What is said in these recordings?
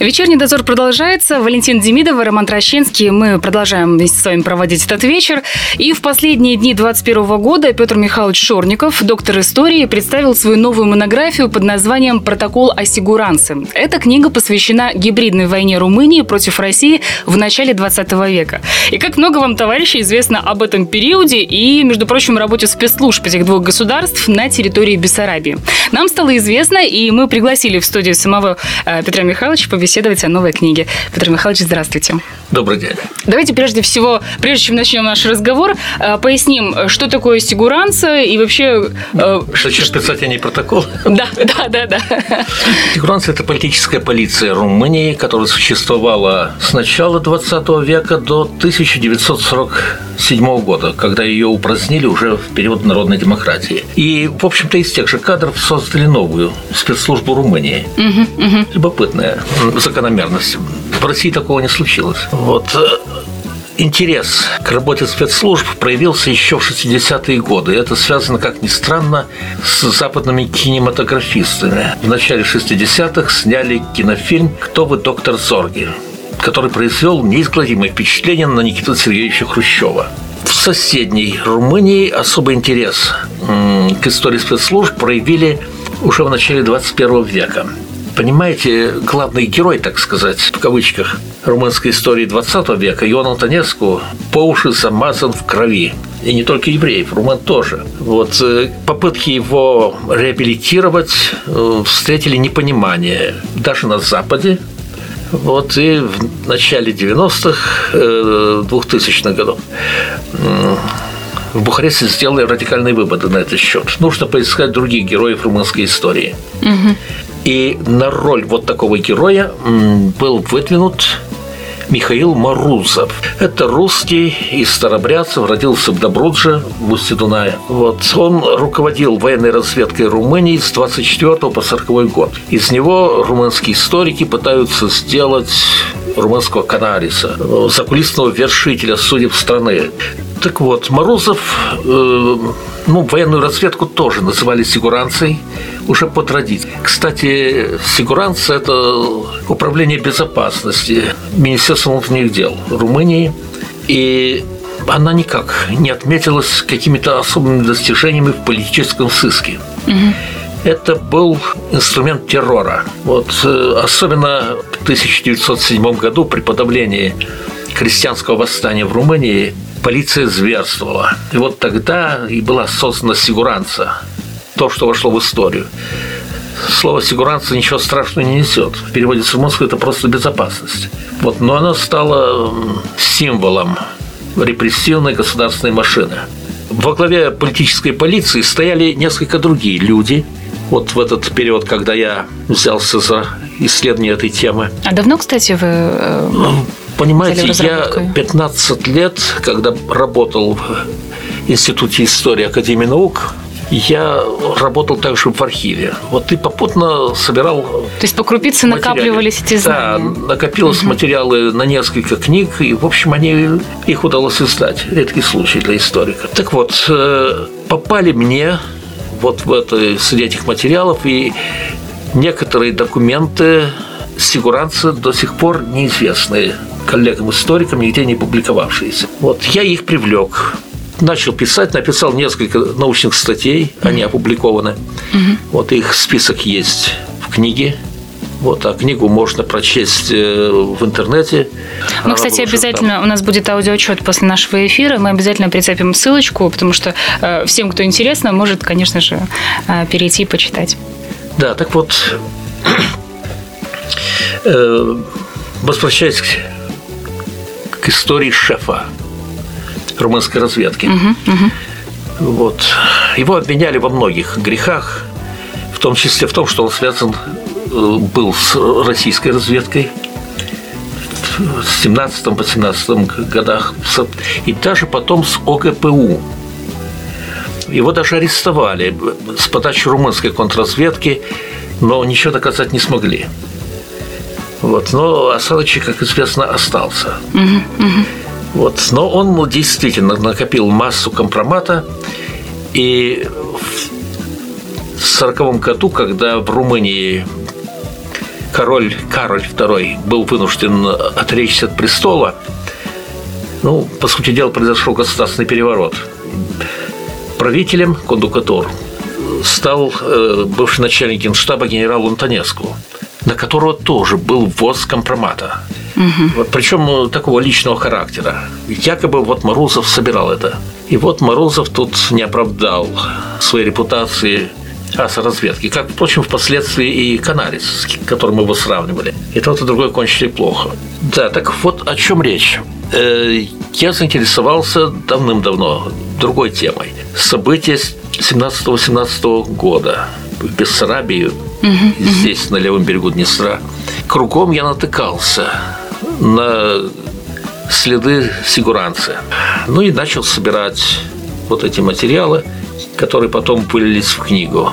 Вечерний дозор продолжается. Валентин Демидов и Роман Трощинский. Мы продолжаем вместе с вами проводить этот вечер. И в последние дни 2021 года Петр Михайлович Шорников, доктор истории, представил свою новую монографию под названием «Протокол о сигуранце». Эта книга посвящена гибридной войне Румынии против России в начале 20 века. И как много вам, товарищи, известно об этом периоде и, между прочим, работе спецслужб этих двух государств на территории Бессарабии. Нам стало известно, и мы пригласили в студию самого э, Петра Михайловича побеседовать побеседовать о новой книге. Петр Михайлович, здравствуйте. Добрый день. Давайте прежде всего, прежде чем начнем наш разговор, э, поясним, что такое сигуранца и вообще... Э, Хочешь писать о ней протокол? Да, да, да, да. Сигуранца – это политическая полиция Румынии, которая существовала с начала 20 века до 1947 года, когда ее упразднили уже в период народной демократии. И, в общем-то, из тех же кадров создали новую спецслужбу Румынии. Угу, угу. Любопытная закономерность. В России такого не случилось. Вот э, интерес к работе спецслужб проявился еще в 60-е годы. Это связано, как ни странно, с западными кинематографистами. В начале 60-х сняли кинофильм «Кто вы, доктор Зорги?», который произвел неизгладимое впечатление на Никиту Сергеевича Хрущева. В соседней Румынии особый интерес к истории спецслужб проявили уже в начале 21 века. Понимаете, главный герой, так сказать, в кавычках, румынской истории 20 века, Иоанн Антонеску, по уши замазан в крови. И не только евреев, румын тоже. Вот э, попытки его реабилитировать э, встретили непонимание даже на Западе, вот и в начале 90-х, 2000-х э, годов в Бухаресте сделали радикальные выводы на этот счет. Нужно поискать других героев румынской истории. Угу. И на роль вот такого героя был выдвинут Михаил Марузов. Это русский из Старобрядцев, родился в Добрудже, в устье Дуная. Вот. Он руководил военной разведкой Румынии с 24 по 40 год. Из него румынские историки пытаются сделать румынского канариса, закулисного вершителя судеб страны. Так вот, Морозов, э, ну, военную разведку тоже называли сигуранцией, уже по традиции. Кстати, сигуранция – это управление безопасности Министерства внутренних дел Румынии. И она никак не отметилась какими-то особыми достижениями в политическом сыске. Угу. Это был инструмент террора. Вот э, особенно в 1907 году при подавлении крестьянского восстания в Румынии полиция зверствовала. И вот тогда и была создана сигуранца, то, что вошло в историю. Слово «сигуранца» ничего страшного не несет. В переводе с румынского это просто безопасность. Вот, но оно стало символом репрессивной государственной машины. Во главе политической полиции стояли несколько другие люди. Вот в этот период, когда я взялся за исследование этой темы. А давно, кстати, вы э, ну, Понимаете, я 15 лет, когда работал в Институте истории Академии наук, я работал также в архиве. Вот и попутно собирал. То есть по крупице накапливались эти знания. Да, накопилось угу. материалы на несколько книг, и, в общем, они их удалось издать. Редкий случай для историка. Так вот, э, попали мне вот в это, среди этих материалов и некоторые документы сигуранцы до сих пор неизвестные коллегам-историкам, нигде не публиковавшиеся. Вот я их привлек начал писать, написал несколько научных статей, они опубликованы. Угу. Вот их список есть в книге. Вот, а книгу можно прочесть э, в интернете. Мы, кстати, обязательно, там. у нас будет аудиоотчет после нашего эфира, мы обязательно прицепим ссылочку, потому что э, всем, кто интересно, может, конечно же, э, перейти и почитать. Да, так вот, возвращаясь к истории шефа румынской разведки. Угу, угу. Вот. Его обвиняли во многих грехах, в том числе в том, что он связан э, был с российской разведкой с 17 по 17 годах, и даже потом с ОГПУ. Его даже арестовали с подачи румынской контрразведки, но ничего доказать не смогли. Вот, но осадочек, как известно, остался. Вот, но он ну, действительно накопил массу компромата, и в 1940 году, когда в Румынии король Кароль II был вынужден отречься от престола, ну, по сути дела, произошел государственный переворот. Правителем, кондукатор, стал э, бывший начальник генштаба генерал Антонеску, на которого тоже был ввоз компромата. Угу. Причем такого личного характера. Якобы вот Морозов собирал это. И вот Морозов тут не оправдал своей репутации разведки, как, впрочем, впоследствии и Канарис, с которым его сравнивали. И тот, и другой кончили плохо. Да, так вот о чем речь. Э, я заинтересовался давным-давно другой темой. События 17-18 года в Бессарабии, угу, здесь, на левом берегу Днестра. Кругом я натыкался на следы сигуранцы. Ну и начал собирать вот эти материалы, которые потом вылились в книгу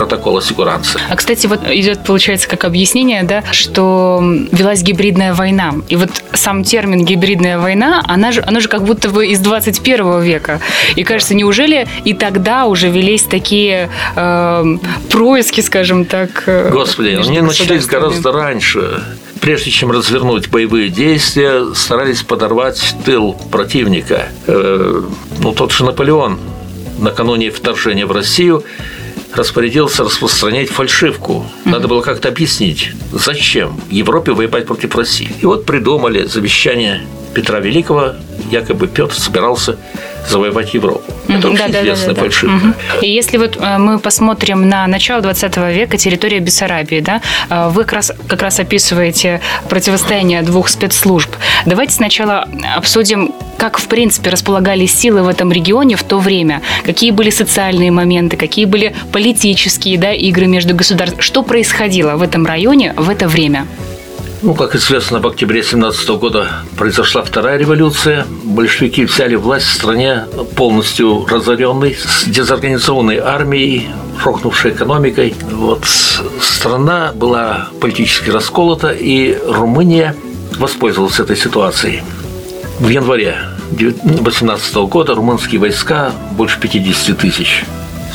протокола сигуранции. А, кстати, вот идет, получается, как объяснение, да, что велась гибридная война. И вот сам термин гибридная война, она же, она же как будто бы из 21 века. И кажется, неужели и тогда уже велись такие э, происки, скажем так? Э, Господи, они начались гораздо раньше прежде чем развернуть боевые действия, старались подорвать тыл противника. Э, ну, тот же Наполеон накануне вторжения в Россию распорядился распространять фальшивку. Надо было как-то объяснить, зачем Европе воевать против России. И вот придумали завещание Петра Великого, якобы Петр собирался завоевать Европу. Это очень да, известная да, да, фальшивка. Угу. И если вот э, мы посмотрим на начало 20 века, территория Бессарабии, да, э, вы как раз, как раз описываете противостояние двух спецслужб. Давайте сначала обсудим, как, в принципе, располагались силы в этом регионе в то время, какие были социальные моменты, какие были политические да, игры между государствами, что происходило в этом районе в это время. Ну, как известно, в октябре 17 года произошла вторая революция. Большевики взяли власть в стране полностью разоренной, с дезорганизованной армией, рухнувшей экономикой. Вот страна была политически расколота, и Румыния воспользовалась этой ситуацией. В январе 18 года румынские войска, больше 50 тысяч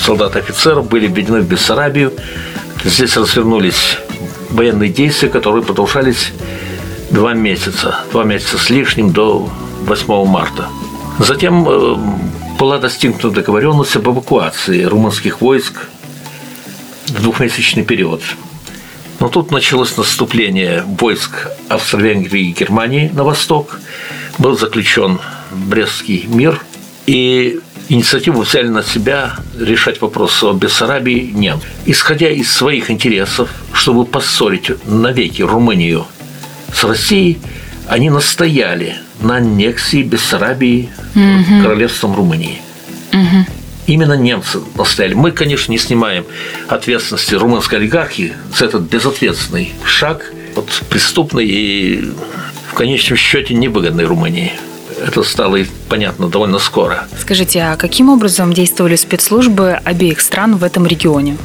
солдат и офицеров, были введены в Бессарабию. Здесь развернулись военные действия, которые продолжались два месяца, два месяца с лишним до 8 марта. Затем э, была достигнута договоренность об эвакуации румынских войск в двухмесячный период. Но тут началось наступление войск Австро-Венгрии и Германии на восток. Был заключен Брестский мир, и инициативу взяли на себя решать вопрос о Бессарабии немцы. Исходя из своих интересов, чтобы поссорить навеки Румынию с Россией, они настояли на аннексии Бессарабии угу. королевством Румынии. Угу. Именно немцы настояли. Мы, конечно, не снимаем ответственности румынской олигархии за этот безответственный шаг, вот, преступный и в конечном счете невыгодный Румынии это стало понятно довольно скоро. Скажите, а каким образом действовали спецслужбы обеих стран в этом регионе?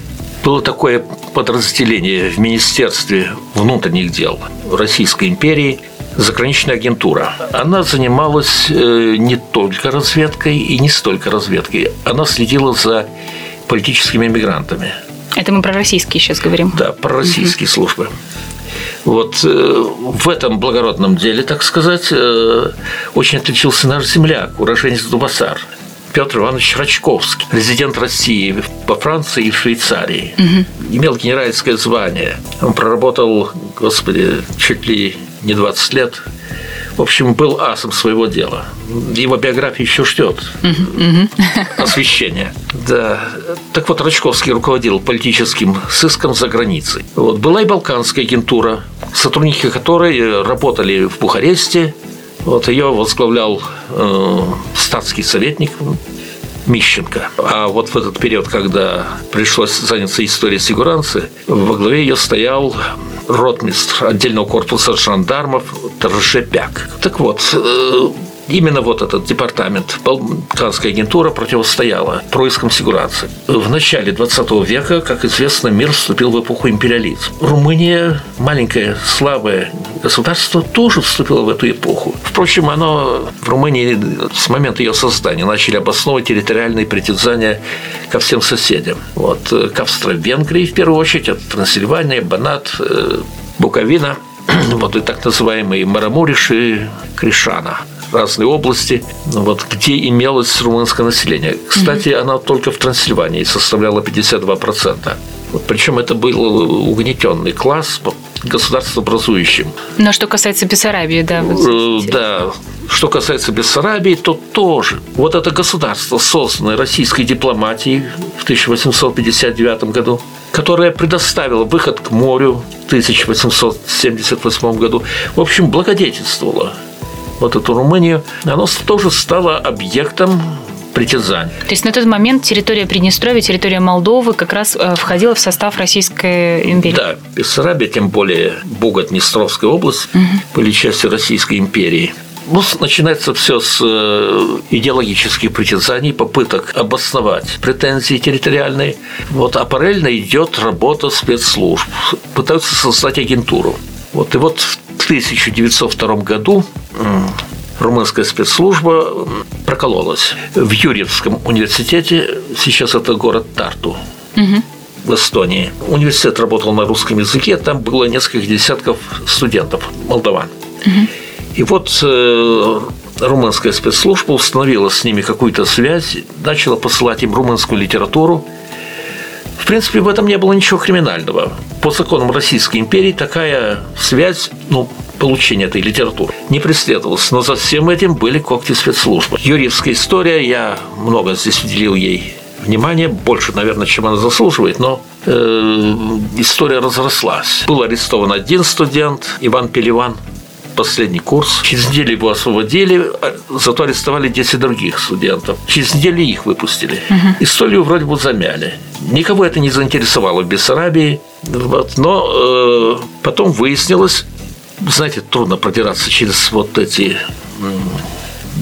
Было такое подразделение в Министерстве внутренних дел Российской империи заграничная агентура. Она занималась э, не только разведкой и не столько разведкой. Она следила за политическими мигрантами. Это мы про российские сейчас говорим. Да, про российские угу. службы. Вот э, в этом благородном деле, так сказать, э, очень отличился наш земляк, уроженец Дубасар. Петр Иванович Рачковский, резидент России во Франции и в Швейцарии. Угу. Имел генеральское звание. Он проработал, господи, чуть ли не 20 лет в общем, был асом своего дела. Его биография еще ждет освещения. Да. Так вот, Рачковский руководил политическим сыском за границей. Вот. Была и балканская агентура, сотрудники которой работали в Бухаресте. Вот ее возглавлял э, статский советник Мищенко. А вот в этот период, когда пришлось заняться историей сигуранцы, во главе ее стоял ротмистр отдельного корпуса жандармов Торжепяк. Так вот, э, именно вот этот департамент, Балканская агентура противостояла проискам сигурации. В начале 20 века, как известно, мир вступил в эпоху империализма. Румыния, маленькое, слабое государство, тоже вступило в эту эпоху. Впрочем, оно в Румынии с момента ее создания начали обосновывать территориальные притязания ко всем соседям. Вот, к Австро-Венгрии, в первую очередь, это Трансильвания, Банат, э, Буковина – вот и так называемые Марамуриш и Кришана разные области, вот, где имелось румынское население. Кстати, mm-hmm. она только в Трансильвании составляла 52%. Вот, причем это был угнетенный класс, государство образующим. Но что касается Бессарабии, да? Вот э, да. Что касается Бессарабии, то тоже. Вот это государство, созданное российской дипломатией в 1859 году, которое предоставило выход к морю в 1878 году, в общем, благодетельствовало вот эту Румынию, оно тоже стало объектом притязаний. То есть на тот момент территория Приднестровья, территория Молдовы как раз э, входила в состав Российской империи? Да, Бессарабия, тем более Буго-Днестровская область, угу. были частью Российской империи. Ну, начинается все с э, идеологических притязаний, попыток обосновать претензии территориальные. Вот, а параллельно идет работа спецслужб. Пытаются создать агентуру. Вот, и вот в 1902 году румынская спецслужба прокололась. В Юрьевском университете, сейчас это город Тарту, угу. в Эстонии. Университет работал на русском языке, там было несколько десятков студентов, молдаван. Угу. И вот э, румынская спецслужба установила с ними какую-то связь, начала посылать им румынскую литературу. В принципе, в этом не было ничего криминального. По законам Российской империи такая связь, ну, получения этой литературы не преследовалась. Но за всем этим были когти спецслужбы. Юрьевская история, я много здесь уделил ей внимания, больше, наверное, чем она заслуживает, но э, история разрослась. Был арестован один студент, Иван Пеливан, последний курс. Через неделю его освободили, а зато арестовали 10 других студентов. Через неделю их выпустили. Угу. Историю вроде бы замяли. Никого это не заинтересовало в Бессарабии. Вот. Но э, потом выяснилось, знаете, трудно продираться через вот эти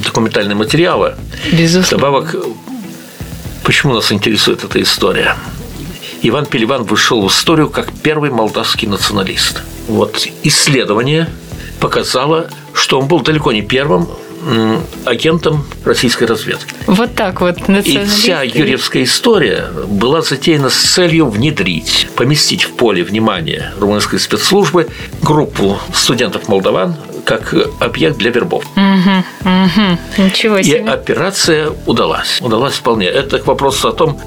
документальные материалы. Безусловно. Добавок, почему нас интересует эта история? Иван Пеливан вышел в историю как первый молдавский националист. Вот исследование показало, что он был далеко не первым агентом российской разведки. Вот так вот. И вся юрьевская история была затеяна с целью внедрить, поместить в поле внимания румынской спецслужбы группу студентов-молдаван как объект для вербов. Угу, угу. Ничего себе. И операция удалась. Удалась вполне. Это к вопросу о том,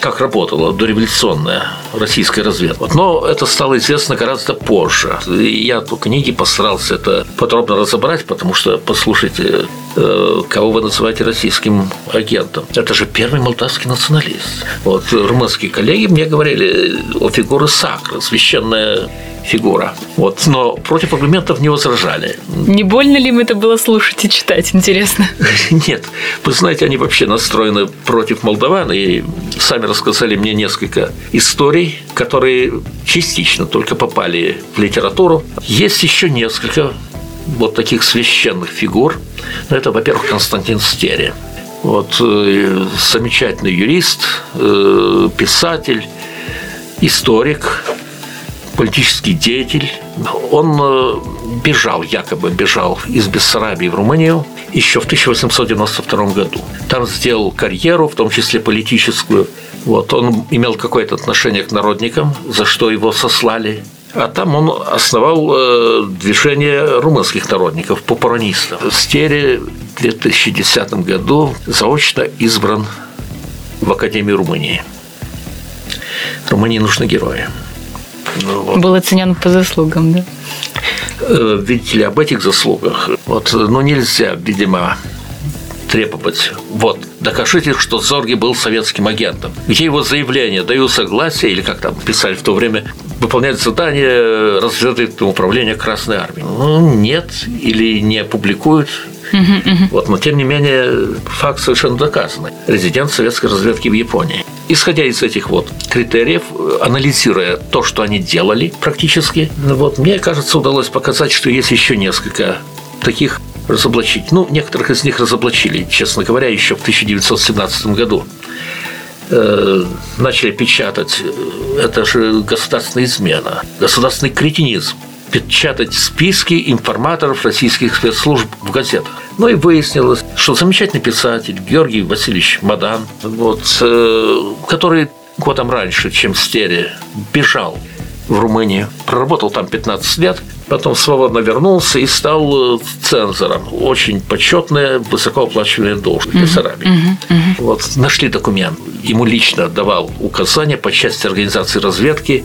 как работала дореволюционная российская разведка. Но это стало известно гораздо позже. Я в книге постарался это подробно разобрать, потому что, послушайте, э, кого вы называете российским агентом? Это же первый молдавский националист. Вот румынские коллеги мне говорили о фигуре Сакры, священная фигура. Вот. Но против аргументов не возражали. Не больно ли им это было слушать и читать, интересно? Нет. Вы знаете, они вообще настроены против молдаван и сами рассказали мне несколько историй, которые частично только попали в литературу. Есть еще несколько вот таких священных фигур. Это, во-первых, Константин Стери. Вот э, замечательный юрист, э, писатель, историк, политический деятель. Он э, бежал, якобы бежал из Бессарабии в Румынию еще в 1892 году. Там сделал карьеру, в том числе политическую. Вот, он имел какое-то отношение к народникам, за что его сослали. А там он основал э, движение румынских народников, попуранистов. В Стере в 2010 году заочно избран в Академию Румынии. Румынии нужны герои. Ну, вот. Был оценен по заслугам, да? Э, видите ли, об этих заслугах, вот, ну, нельзя, видимо, требовать. Вот, докажите, что Зорги был советским агентом. Где его заявление? Даю согласие, или как там писали в то время, выполнять задание разведывательного управления Красной Армии. Ну, нет, или не публикуют. Вот, но тем не менее, факт совершенно доказанный. Резидент советской разведки в Японии. Исходя из этих вот критериев, анализируя то, что они делали практически, вот, мне кажется, удалось показать, что есть еще несколько таких разоблачить. Ну, некоторых из них разоблачили, честно говоря, еще в 1917 году. Э, начали печатать, это же государственная измена, государственный кретинизм печатать списки информаторов российских спецслужб в газетах. Ну и выяснилось, что замечательный писатель Георгий Васильевич Мадан, вот, э, который годом раньше, чем Стере, бежал в Румынию, проработал там 15 лет, потом свободно вернулся и стал э, цензором. Очень почетная, высокооплачиваемая должность в Бессарабии. Uh-huh. Вот, нашли документ. Ему лично давал указания по части организации разведки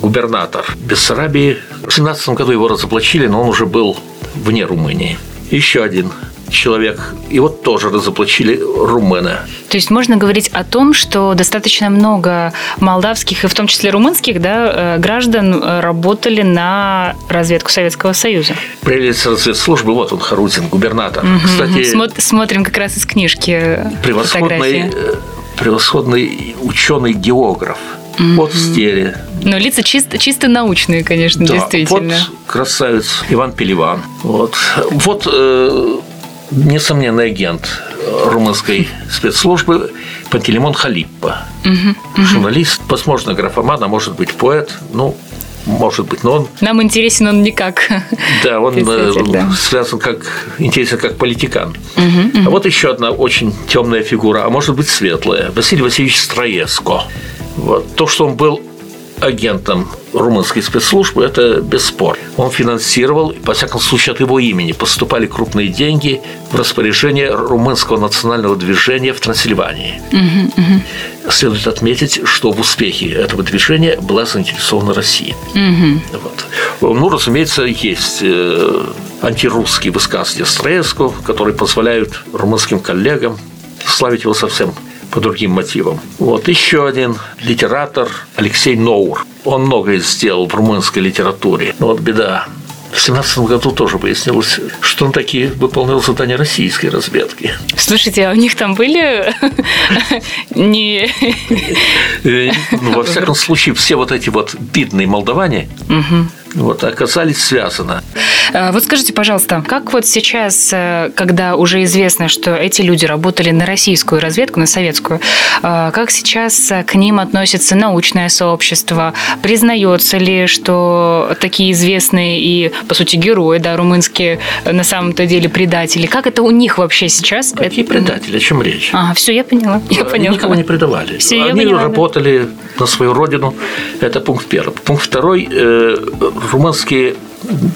губернатор Бессарабии. В 17 году его разоблачили, но он уже был вне Румынии. Еще один человек. Его тоже разоблачили румыны. То есть можно говорить о том, что достаточно много молдавских и в том числе румынских да, э, граждан э, работали на разведку Советского Союза. Прелесть разведслужбы, вот он, Харутин, губернатор. Угу, Кстати, смотрим как раз из книжки превосходный, э, превосходный ученый-географ. Mm-hmm. Вот стере. Но лица чисто, чисто научные, конечно, да, действительно. Вот красавец Иван Пеливан. Вот, вот э, несомненный агент румынской спецслужбы Пантелеймон Халиппа. Угу, Журналист, возможно, графоман, а может быть поэт. Ну, может быть, но он... Нам интересен он не как Да, он э, да. связан как... интересен как политикан. Угу, угу. А вот еще одна очень темная фигура, а может быть, светлая. Василий Васильевич Строеско. Вот. То, что он был агентом румынской спецслужбы, это бесспорно. Он финансировал, во всяком случае, от его имени поступали крупные деньги в распоряжение румынского национального движения в Трансильвании. Угу, угу. Следует отметить, что в успехе этого движения была заинтересована Россия. Угу. Вот. Ну, разумеется, есть э, антирусские высказывания Строевского, которые позволяют румынским коллегам славить его совсем по другим мотивам. Вот еще один литератор Алексей Ноур. Он многое сделал в румынской литературе. Но вот беда. В 17 году тоже выяснилось, что он таки выполнял задание российской разведки. Слушайте, а у них там были не... Э, ну, во всяком случае, все вот эти вот бедные молдаване, вот, оказались связаны. А, вот скажите, пожалуйста, как вот сейчас, э, когда уже известно, что эти люди работали на российскую разведку, на советскую, а, как сейчас к ним относится научное сообщество? Признается ли, что такие известные и, по сути, герои, да, румынские, на самом-то деле предатели? Как это у них вообще сейчас? Какие это... предатели? О чем речь? А, все, я поняла. Я Они поняла. никого не предавали. Все, Они поняла, работали да. на свою родину. Это пункт первый. Пункт второй. Румынские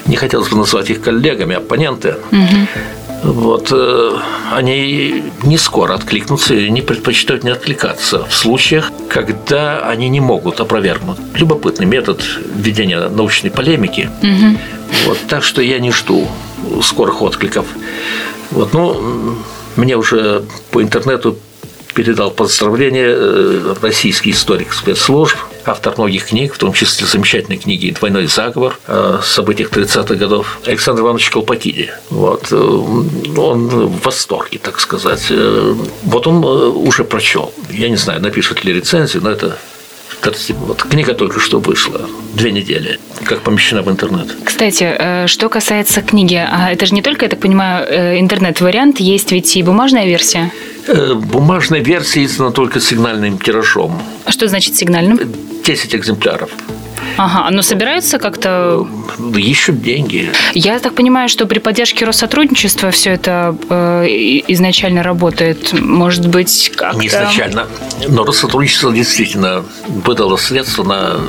не хотелось бы назвать их коллегами, оппоненты, угу. вот, э, они не скоро откликнутся и не предпочитают не откликаться в случаях, когда они не могут опровергнуть. Любопытный метод введения научной полемики. Угу. Вот, так что я не жду скорых откликов. Вот, ну, мне уже по интернету передал поздравления э, российский историк спецслужб, автор многих книг, в том числе замечательной книги «Двойной заговор» о событиях 30-х годов, Александр Иванович Колпакиди. Вот. Э, он в восторге, так сказать. Э, вот он уже прочел. Я не знаю, напишет ли рецензию, но это вот книга только что вышла, две недели, как помещена в интернет. Кстати, что касается книги, а это же не только, я так понимаю, интернет-вариант, есть ведь и бумажная версия? Э, бумажная версия издана только сигнальным тиражом. А что значит сигнальным? 10 экземпляров. Ага, оно собирается как-то? Ищут деньги. Я так понимаю, что при поддержке Россотрудничества все это э, изначально работает. Может быть, как-то... Не изначально. Но Россотрудничество действительно выдало средства на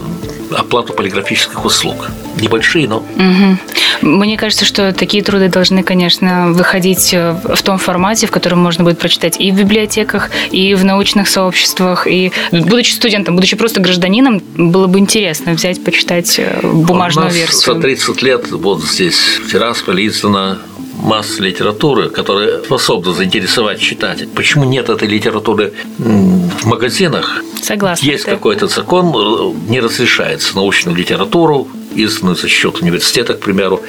оплату полиграфических услуг. Небольшие, но... Угу. Мне кажется, что такие труды должны, конечно, выходить э, в том формате, в котором можно будет прочитать и в библиотеках, и в научных сообществах. И будучи студентом, будучи просто гражданином, было бы интересно взять, почитать э, бумажную У нас версию. За 30 лет вот здесь в Тирасполе издана масса литературы, которая способна заинтересовать читателя. Почему нет этой литературы в магазинах? Согласна. Есть какой-то закон, э, не разрешается научную литературу, изданную за счет университета, к примеру,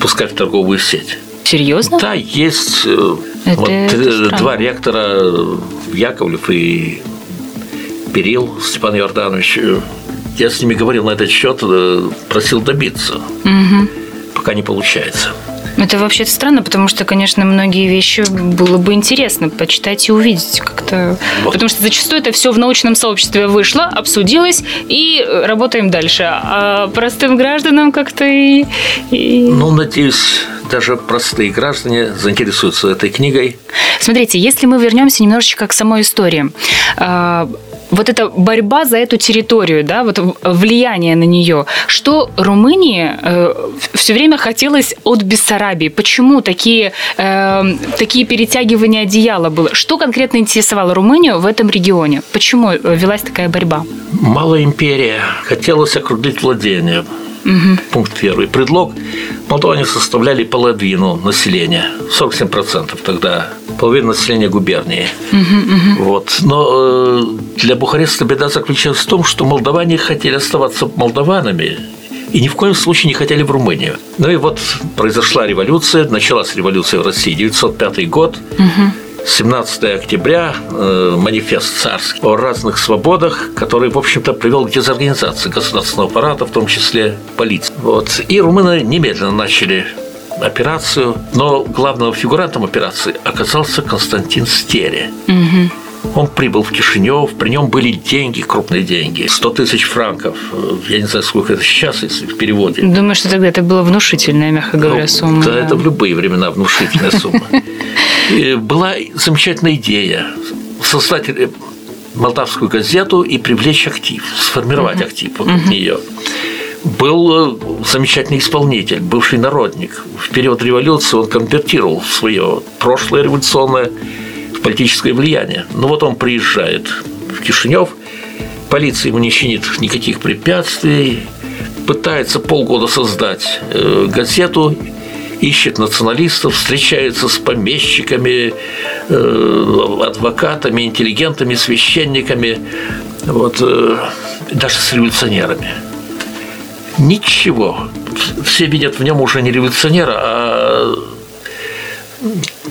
пускать в торговую сеть. Серьезно? Да, есть э, это, вот, это два ректора, Яковлев и Перил Степан Иорданович. Я с ними говорил на этот счет, просил добиться. Угу. Пока не получается. Это вообще странно, потому что, конечно, многие вещи было бы интересно почитать и увидеть как-то. Вот. Потому что зачастую это все в научном сообществе вышло, обсудилось и работаем дальше. А простым гражданам как-то и, и... Ну, надеюсь, даже простые граждане заинтересуются этой книгой. Смотрите, если мы вернемся немножечко к самой истории, а, вот эта борьба за эту территорию, да, вот влияние на нее, что Румынии э, все время хотелось от Бессарабии? Почему такие, э, такие перетягивания одеяла было? Что конкретно интересовало Румынию в этом регионе? Почему э, велась такая борьба? Малая империя хотелось округлить владение. Угу. Пункт первый. Предлог. Молдаване составляли половину населения, 47% тогда, половина населения губернии. Угу, угу. Вот. Но э, для Бухареста беда заключалась в том, что молдаване хотели оставаться молдаванами, и ни в коем случае не хотели в Румынию. Ну и вот произошла революция, началась революция в России, 905 год. Угу. 17 октября э, манифест царский о разных свободах, который, в общем-то, привел к дезорганизации государственного аппарата, в том числе полиции. Вот. И румыны немедленно начали операцию, но главным фигурантом операции оказался Константин Стере. Угу. Он прибыл в Кишинев, при нем были деньги, крупные деньги, 100 тысяч франков. Я не знаю, сколько это сейчас, если в переводе. Думаю, что тогда это была внушительная, мягко говоря, ну, сумма. Да, да, это в любые времена внушительная сумма. была замечательная идея создать молдавскую газету и привлечь актив, сформировать актив вокруг нее. Был э, замечательный исполнитель, бывший народник. В период революции он конвертировал свое прошлое революционное в политическое влияние. Но вот он приезжает в Кишинев, полиция ему не чинит никаких препятствий, пытается полгода создать э, газету, ищет националистов, встречается с помещиками, э, адвокатами, интеллигентами, священниками, вот, э, даже с революционерами. Ничего. Все видят в нем уже не революционера, а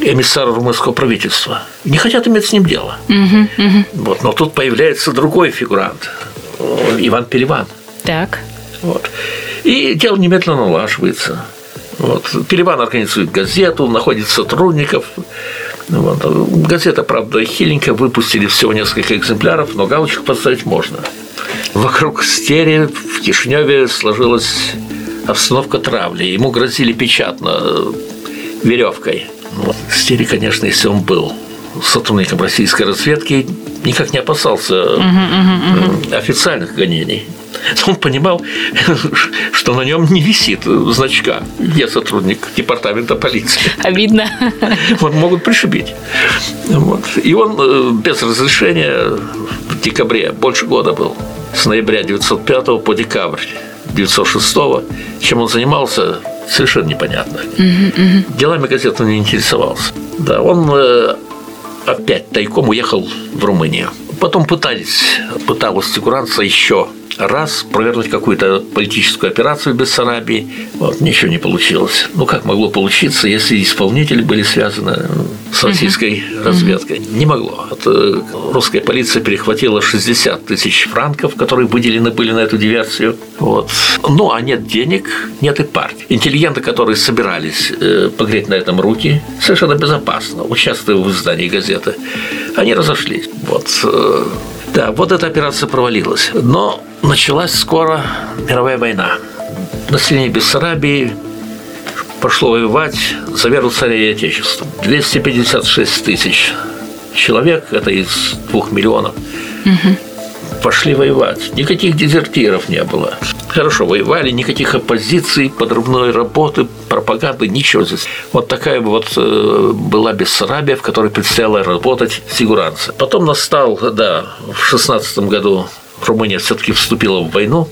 эмиссара румынского правительства. Не хотят иметь с ним дело. Угу, угу. Вот, но тут появляется другой фигурант, Иван Переван. Так. Вот. И дело немедленно налаживается. Вот. Переван организует газету, находит сотрудников. Вот. Газета, правда, хиленькая, выпустили всего несколько экземпляров, но галочку поставить можно. Вокруг стере в Кишиневе сложилась обстановка травли. Ему грозили печатно веревкой. Вот. Стери, конечно, если он был сотрудником российской разведки, никак не опасался uh-huh, uh-huh, uh-huh. официальных гонений. Он понимал, что на нем не висит значка. Я сотрудник департамента полиции. Обидно. Вот могут пришибить. Вот. И он э, без разрешения в декабре, больше года был, с ноября 905 по декабрь 906, чем он занимался, совершенно непонятно. Делами газеты он не интересовался. Да, он э, опять тайком уехал в Румынию. Потом пытались, пыталась фигуранца еще раз провернуть какую-то политическую операцию в Бессарабии. Вот, ничего не получилось. Ну, как могло получиться, если исполнители были связаны с российской uh-huh. разведкой? Не могло. Это русская полиция перехватила 60 тысяч франков, которые выделены были на эту диверсию. Вот. Ну, а нет денег, нет и партий. Интеллигенты, которые собирались э, погреть на этом руки, совершенно безопасно, участвуя в издании газеты, они разошлись. Вот. Да, вот эта операция провалилась. Но началась скоро мировая война. Население Бессарабии пошло воевать за веру царя и отечества. 256 тысяч человек, это из двух миллионов, угу. пошли воевать. Никаких дезертиров не было. Хорошо воевали, никаких оппозиций, подрывной работы, пропаганды, ничего здесь. Вот такая вот э, была Бессарабия, в которой предстояло работать фигуранцы. Потом настал, да, в шестнадцатом году Румыния все-таки вступила в войну.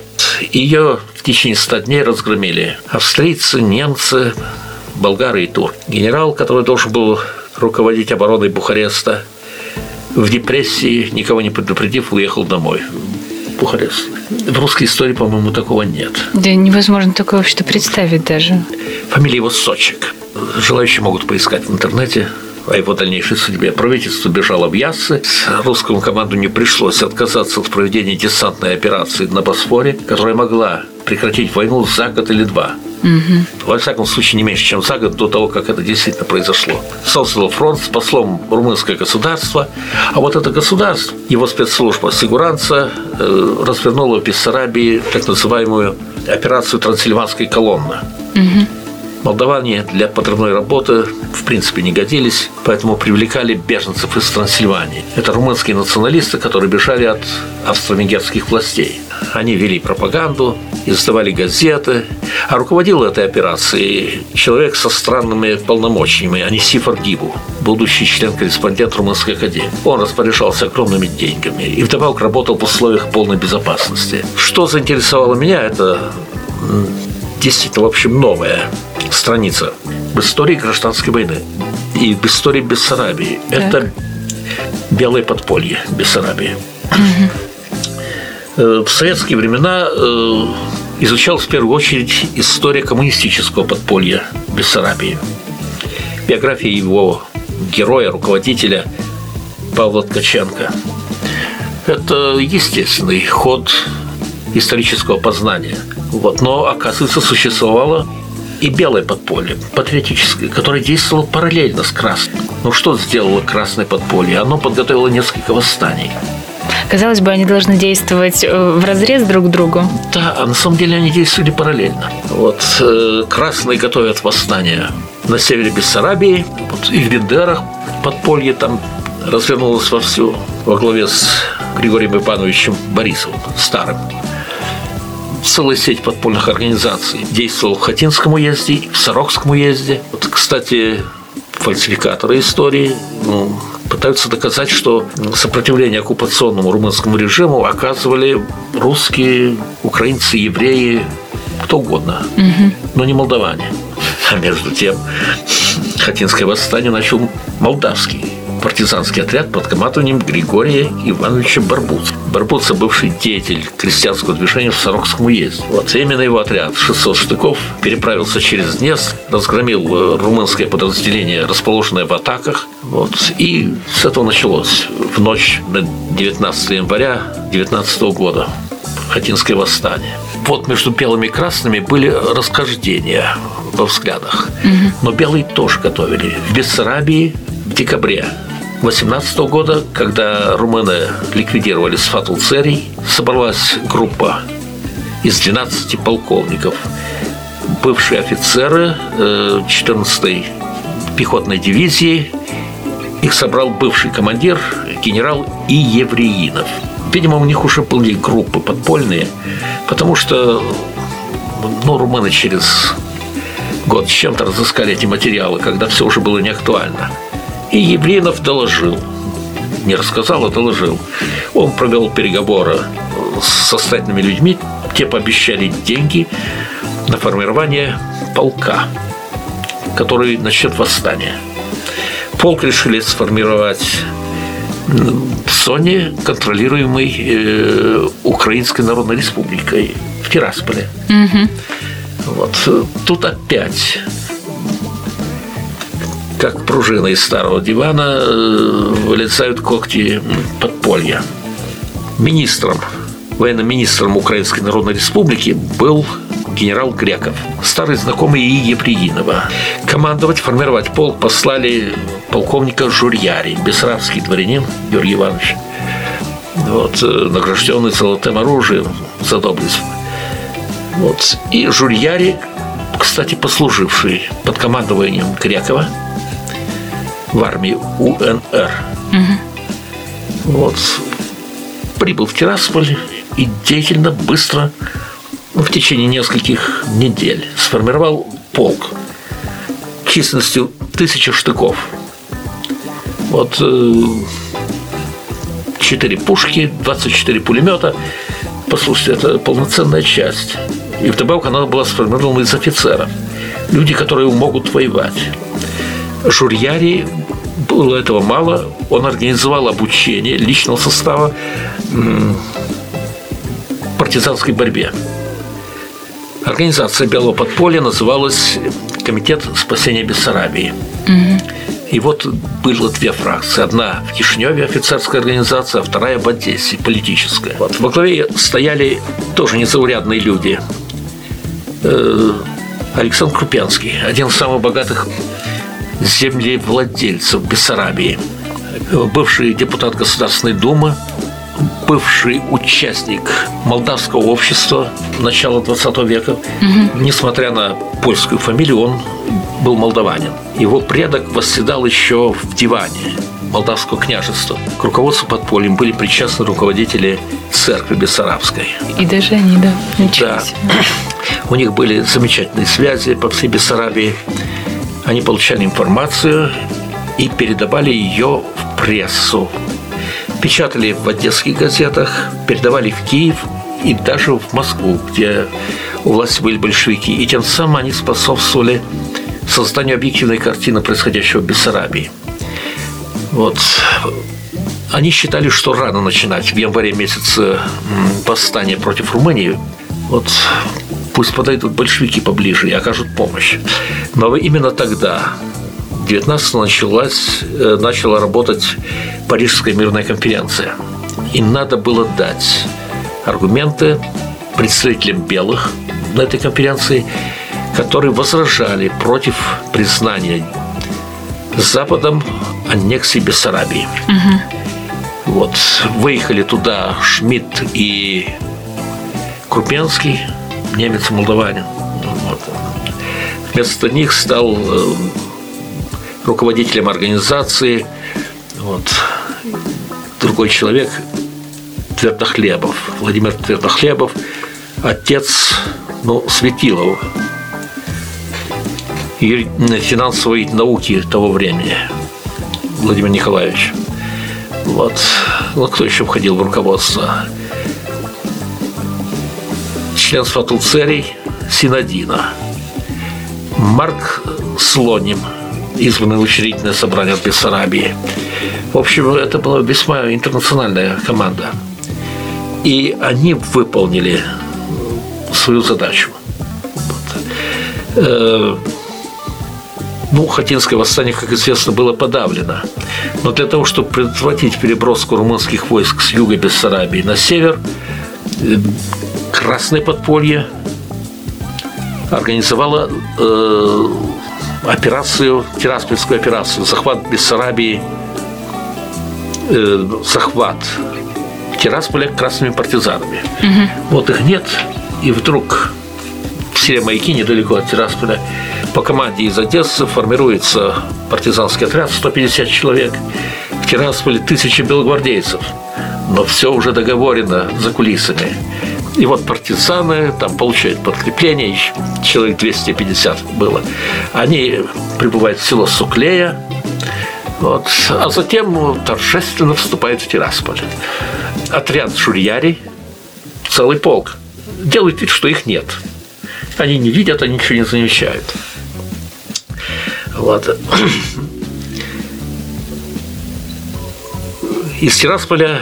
Ее в течение 100 дней разгромили австрийцы, немцы, болгары и турки. Генерал, который должен был руководить обороной Бухареста, в депрессии, никого не предупредив, уехал домой. Бухарест. В русской истории, по-моему, такого нет. Да невозможно такое вообще представить даже. Фамилия его Сочек. Желающие могут поискать в интернете о его дальнейшей судьбе. Правительство бежало в Яссы. Русскому команду не пришлось отказаться от проведения десантной операции на Босфоре, которая могла прекратить войну за год или два. Угу. Во всяком случае, не меньше, чем за год до того, как это действительно произошло. Создало фронт с послом румынское государство, а вот это государство, его спецслужба Сигуранца э, развернула в Бессарабии так называемую операцию «Трансильванской колонны». Угу. Молдаване для подрывной работы в принципе не годились, поэтому привлекали беженцев из Трансильвании. Это румынские националисты, которые бежали от австро-венгерских властей. Они вели пропаганду, издавали газеты, а руководил этой операцией человек со странными полномочиями, Анисифор Гибу, будущий член-корреспондент Румынской академии. Он распоряжался огромными деньгами и вдобавок работал в условиях полной безопасности. Что заинтересовало меня, это действительно, в общем, новая страница в истории гражданской войны и в истории Бессарабии. Так. Это белое подполье Бессарабии. Угу. В советские времена э, изучалась в первую очередь история коммунистического подполья Бессарабии. Биография его героя, руководителя Павла Ткаченко. Это естественный ход исторического познания. Вот. Но, оказывается, существовало и белое подполье, патриотическое, которое действовало параллельно с красным. Ну что сделало красное подполье? Оно подготовило несколько восстаний. Казалось бы, они должны действовать э, в разрез друг к другу. Да, а на самом деле они действовали параллельно. Вот э, красные готовят восстание на севере Бессарабии, вот, и в Бендерах подполье там развернулось вовсю во главе с Григорием Ивановичем Борисовым, старым целая сеть подпольных организаций действовала в Хатинском уезде, в Сарокском уезде. Вот, кстати, фальсификаторы истории ну, пытаются доказать, что сопротивление оккупационному румынскому режиму оказывали русские, украинцы, евреи, кто угодно, угу. но не молдаване. А между тем, Хатинское восстание начал молдавский партизанский отряд под командованием Григория Ивановича Барбуца. Барбуца – бывший деятель крестьянского движения в Сорокском уезде. Вот именно его отряд 600 штыков переправился через Днестр, разгромил э, румынское подразделение, расположенное в атаках. Вот, и с этого началось в ночь на 19 января 19 года Хатинское восстание. Вот между белыми и красными были расхождения во взглядах. Угу. Но белые тоже готовили. В Бессарабии в декабре 18 года, когда румыны ликвидировали Сфатул Церий, собралась группа из 12 полковников. Бывшие офицеры 14-й э, пехотной дивизии. Их собрал бывший командир генерал И. Евреинов. Видимо, у них уже были группы подпольные, потому что ну, румыны через год с чем-то разыскали эти материалы, когда все уже было неактуально. И Евлинов доложил. Не рассказал, а доложил. Он провел переговоры с состоятельными людьми. Те пообещали деньги на формирование полка, который начнет восстание. Полк решили сформировать в зоне, контролируемой э, Украинской Народной Республикой в Тирасполе. Угу. Вот. Тут опять как пружина из старого дивана, э, вылезают когти подполья. Министром, военным министром Украинской Народной Республики был генерал Греков, старый знакомый и Евреинова. Командовать, формировать полк послали полковника Журьяри, бессарабский дворянин Георгий Иванович, вот, э, награжденный золотым оружием за доблесть. Вот. И Журьяри, кстати, послуживший под командованием Грекова, в армии УНР. Угу. Вот. Прибыл в Тирасполь и деятельно, быстро, ну, в течение нескольких недель сформировал полк численностью тысячи штыков. Вот э, четыре пушки, 24 пулемета. Послушайте, это полноценная часть. И вдобавок она была сформирована из офицеров. Люди, которые могут воевать. Журьяри было этого мало. Он организовал обучение личного состава партизанской борьбе. Организация Белого подполья называлась Комитет спасения Бессарабии. Угу. И вот было две фракции. Одна в Кишиневе офицерская организация, а вторая в Одессе политическая. Вот. Во главе стояли тоже незаурядные люди. Э, Александр Крупянский, один из самых богатых землевладельцев Бессарабии, бывший депутат Государственной Думы, бывший участник молдавского общества начала 20 века. Угу. Несмотря на польскую фамилию, он был молдаванин. Его предок восседал еще в диване Молдавского княжества. К руководству подпольем были причастны руководители церкви Бессарабской. И даже они, да, Да. У них были замечательные связи по всей Бессарабии. Они получали информацию и передавали ее в прессу. Печатали в одесских газетах, передавали в Киев и даже в Москву, где у власти были большевики. И тем самым они способствовали созданию объективной картины происходящего в Бессарабии. Вот. Они считали, что рано начинать в январе месяце восстание против Румынии. Вот пусть подойдут большевики поближе и окажут помощь. Но именно тогда, 19 началась, э, начала работать Парижская мирная конференция. И надо было дать аргументы представителям белых на этой конференции, которые возражали против признания Западом аннексии Бессарабии. Угу. Вот. Выехали туда Шмидт и Крупенский, немец и молдаванин. Вот. Вместо них стал э, руководителем организации вот, другой человек Твердохлебов, Владимир Твердохлебов, отец ну, Светилова, финансовой науки того времени, Владимир Николаевич. Вот. Вот кто еще входил в руководство? Член Сватулцерий Синодина. Марк Слоним, избранный в учредительное собрание от Бессарабии. В общем, это была весьма интернациональная команда. И они выполнили свою задачу. Э, ну, Хатинское восстание, как известно, было подавлено. Но для того, чтобы предотвратить переброску румынских войск с юга Бессарабии на север, Красное подполье организовало э, операцию, Тираспольскую операцию, захват Бессарабии, э, захват Тирасполя красными партизанами. Угу. Вот их нет, и вдруг в селе Маяки, недалеко от Тирасполя, по команде из Одессы формируется партизанский отряд 150 человек. В Тирасполе тысячи белогвардейцев. Но все уже договорено за кулисами. И вот партизаны там получают подкрепление, человек 250 было. Они прибывают в село Суклея, вот, а затем торжественно вступают в Тирасполь. Отряд шурьярей, целый полк, делают вид, что их нет. Они не видят, они ничего не замечают. Вот. Из Тирасполя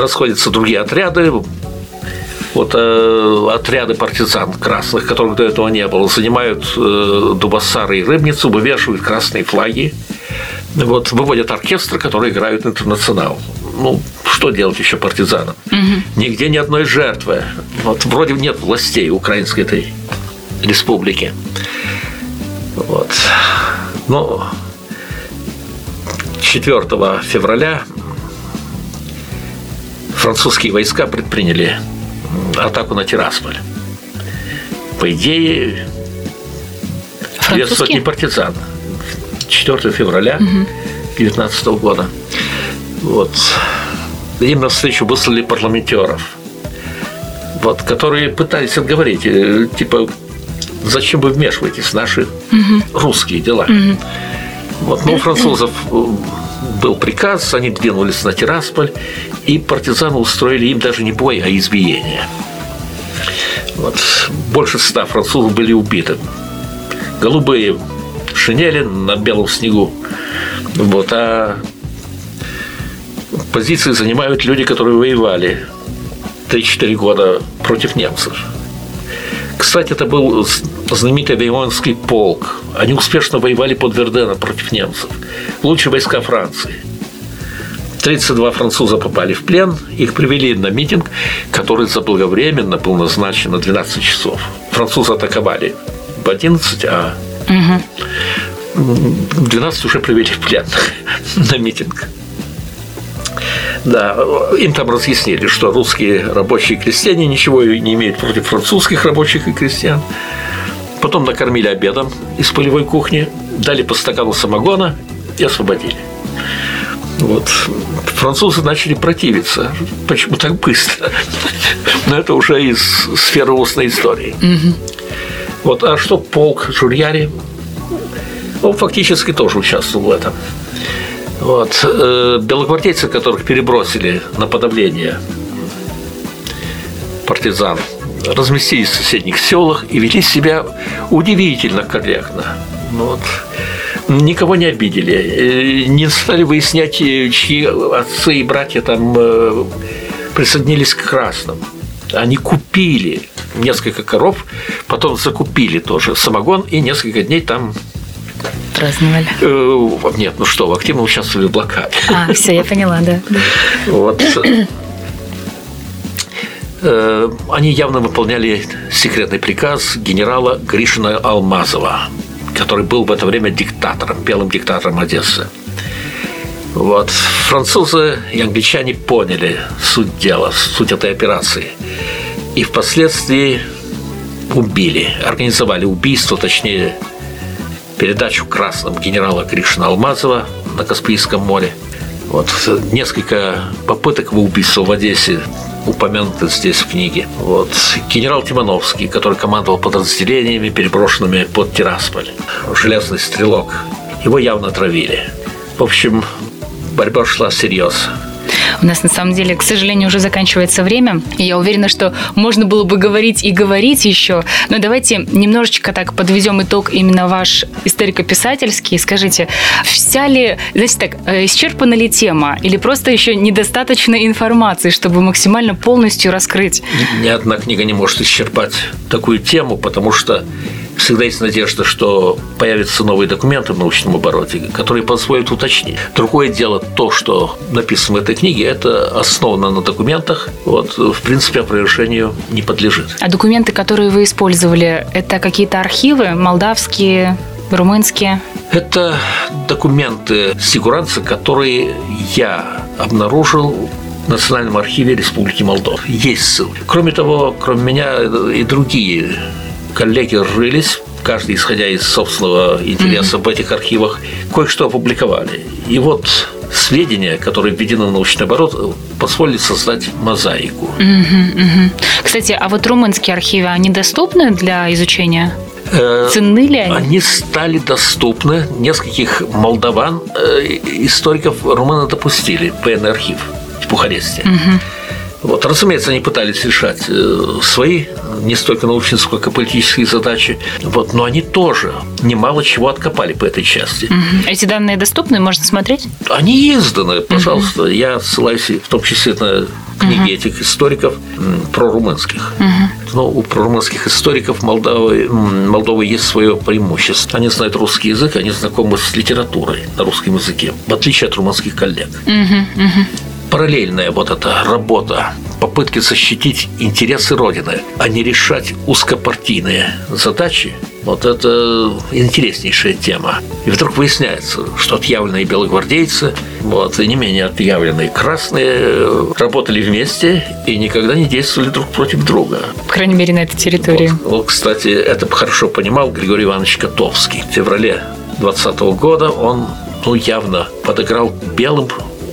расходятся другие отряды. Вот э, отряды партизан красных, которых до этого не было, занимают э, Дубасары и Рыбницу, вывешивают красные флаги. Вот, выводят оркестры, которые играют интернационал. Ну, что делать еще партизанам? Угу. Нигде ни одной жертвы. Вот вроде нет властей украинской этой республики. Вот. Ну, 4 февраля французские войска предприняли атаку на Тирасполь. По идее, две сотни партизан. 4 февраля 19 угу. года. Вот. Им навстречу выслали парламентеров, вот, которые пытались отговорить, э, типа, зачем вы вмешиваетесь в наши угу. русские дела? Угу. Вот, но у французов э, был приказ, они двинулись на Тирасполь, и партизаны устроили им даже не бой, а избиение. Вот. Больше ста французов были убиты. Голубые шинели на белом снегу. Вот, а позиции занимают люди, которые воевали 3-4 года против немцев. Кстати, это был знаменитый Веймонский полк. Они успешно воевали под Верденом против немцев. Лучшие войска Франции. 32 француза попали в плен, их привели на митинг, который заблаговременно был назначен на 12 часов. французы атаковали в 11, а в 12 уже привели в плен на митинг. Да, им там разъяснили, что русские рабочие и крестьяне ничего не имеют против французских рабочих и крестьян. Потом накормили обедом из полевой кухни, дали по стакану самогона и освободили. Вот. Французы начали противиться. Почему так быстро? Но это уже из сферы устной истории. Вот. А что полк Жульяри? Он фактически тоже участвовал в этом. Вот. Э, белогвардейцы, которых перебросили на подавление партизан, разместились в соседних селах и вели себя удивительно корректно. Ну вот. Никого не обидели, э, не стали выяснять, э, чьи отцы и братья там присоединились к красным. Они купили несколько коров, потом закупили тоже самогон и несколько дней там праздновали? Э, нет, ну что, активно участвовали в блокаде. А, все, я поняла, да. Вот. Э, они явно выполняли секретный приказ генерала Гришина Алмазова, который был в это время диктатором, белым диктатором Одессы. Вот. Французы и англичане поняли суть дела, суть этой операции. И впоследствии убили, организовали убийство, точнее, передачу красным генерала Гришина Алмазова на Каспийском море. Вот несколько попыток в убийство в Одессе упомянуты здесь в книге. Вот. Генерал Тимановский, который командовал подразделениями, переброшенными под Тирасполь. Железный стрелок. Его явно отравили. В общем, борьба шла серьезно. У нас на самом деле, к сожалению, уже заканчивается время. И я уверена, что можно было бы говорить и говорить еще. Но давайте немножечко так подведем итог именно ваш историко-писательский. Скажите, вся ли, знаете так, э, исчерпана ли тема? Или просто еще недостаточно информации, чтобы максимально полностью раскрыть? Ни одна книга не может исчерпать такую тему, потому что всегда есть надежда, что появятся новые документы в научном обороте, которые позволят уточнить. Другое дело то, что написано в этой книге, это основано на документах, вот, в принципе, опровержению не подлежит. А документы, которые вы использовали, это какие-то архивы молдавские, румынские? Это документы сигуранца, которые я обнаружил в Национальном архиве Республики Молдова. Есть ссылки. Кроме того, кроме меня и другие коллеги рылись, каждый исходя из собственного интереса mm-hmm. в этих архивах, кое-что опубликовали. И вот сведения, которые введены в научный оборот, позволили создать мозаику. Mm-hmm, mm-hmm. Кстати, а вот румынские архивы, они доступны для изучения? Э, Ценны ли они? Они стали доступны. Нескольких молдаван, э, историков румыны допустили в архив в Бухаресте. Угу. Вот, разумеется, они пытались решать э, свои не столько научные, сколько политические задачи. Вот, но они тоже немало чего откопали по этой части. Угу. Эти данные доступны, можно смотреть? Они изданы, пожалуйста. Угу. Я ссылаюсь в том числе на книги угу. этих историков про румынских. Угу. Но у прорумынских историков Молдовы, Молдовы есть свое преимущество. Они знают русский язык, они знакомы с литературой на русском языке, в отличие от румынских коллег. Угу. Угу параллельная вот эта работа, попытки защитить интересы Родины, а не решать узкопартийные задачи, вот это интереснейшая тема. И вдруг выясняется, что отъявленные белогвардейцы, вот, и не менее отъявленные красные работали вместе и никогда не действовали друг против друга. По крайней мере, на этой территории. Вот, вот кстати, это хорошо понимал Григорий Иванович Котовский. В феврале 2020 года он ну, явно подыграл белым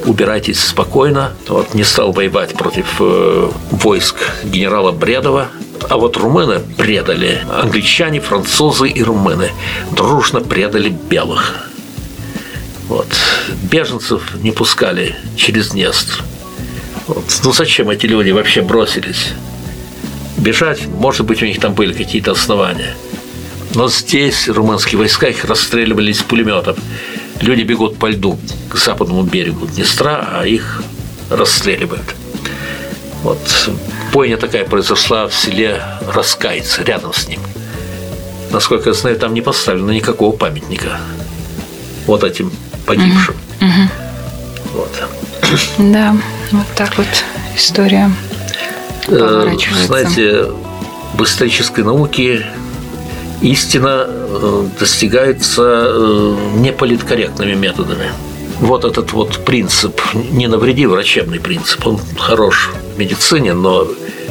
убирайтесь спокойно. Вот, не стал воевать против э, войск генерала Бредова. А вот румыны предали, англичане, французы и румыны дружно предали белых. Вот. Беженцев не пускали через Днестр. Вот. Ну зачем эти люди вообще бросились? Бежать, может быть, у них там были какие-то основания. Но здесь румынские войска их расстреливали из пулеметов. Люди бегут по льду к западному берегу Днестра, а их расстреливают. Вот бойня такая произошла в селе Раскайц, рядом с ним. Насколько я знаю, там не поставлено никакого памятника вот этим погибшим. Угу. Вот. Да, вот так вот история э, Знаете, в исторической науке истина э, достигается э, неполиткорректными методами. Вот этот вот принцип, не навреди врачебный принцип, он хорош в медицине, но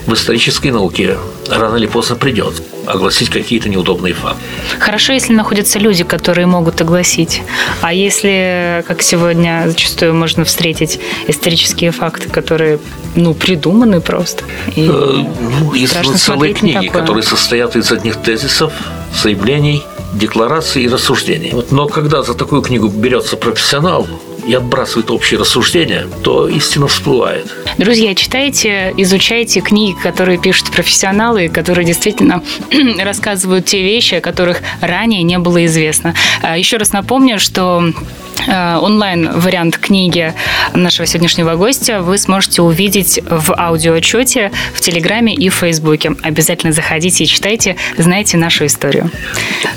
в исторической науке рано или поздно придет огласить какие-то неудобные факты. Хорошо, если находятся люди, которые могут огласить. А если, как сегодня зачастую можно встретить исторические факты, которые, ну, придуманы просто. И э, ну, есть целые книги, которые состоят из одних тезисов, заявлений, деклараций и рассуждений. Но когда за такую книгу берется профессионал, и отбрасывает общие рассуждения, то истина всплывает. Друзья, читайте, изучайте книги, которые пишут профессионалы, которые действительно рассказывают те вещи, о которых ранее не было известно. А, еще раз напомню, что Э, онлайн-вариант книги нашего сегодняшнего гостя вы сможете увидеть в аудиоотчете в Телеграме и в Фейсбуке. Обязательно заходите и читайте, знайте нашу историю.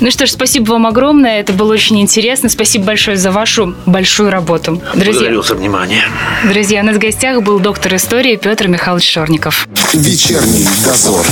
Ну что ж, спасибо вам огромное. Это было очень интересно. Спасибо большое за вашу большую работу. Друзья, Благодарю за внимание. Друзья, у нас в гостях был доктор истории Петр Михайлович Шорников. Вечерний дозор.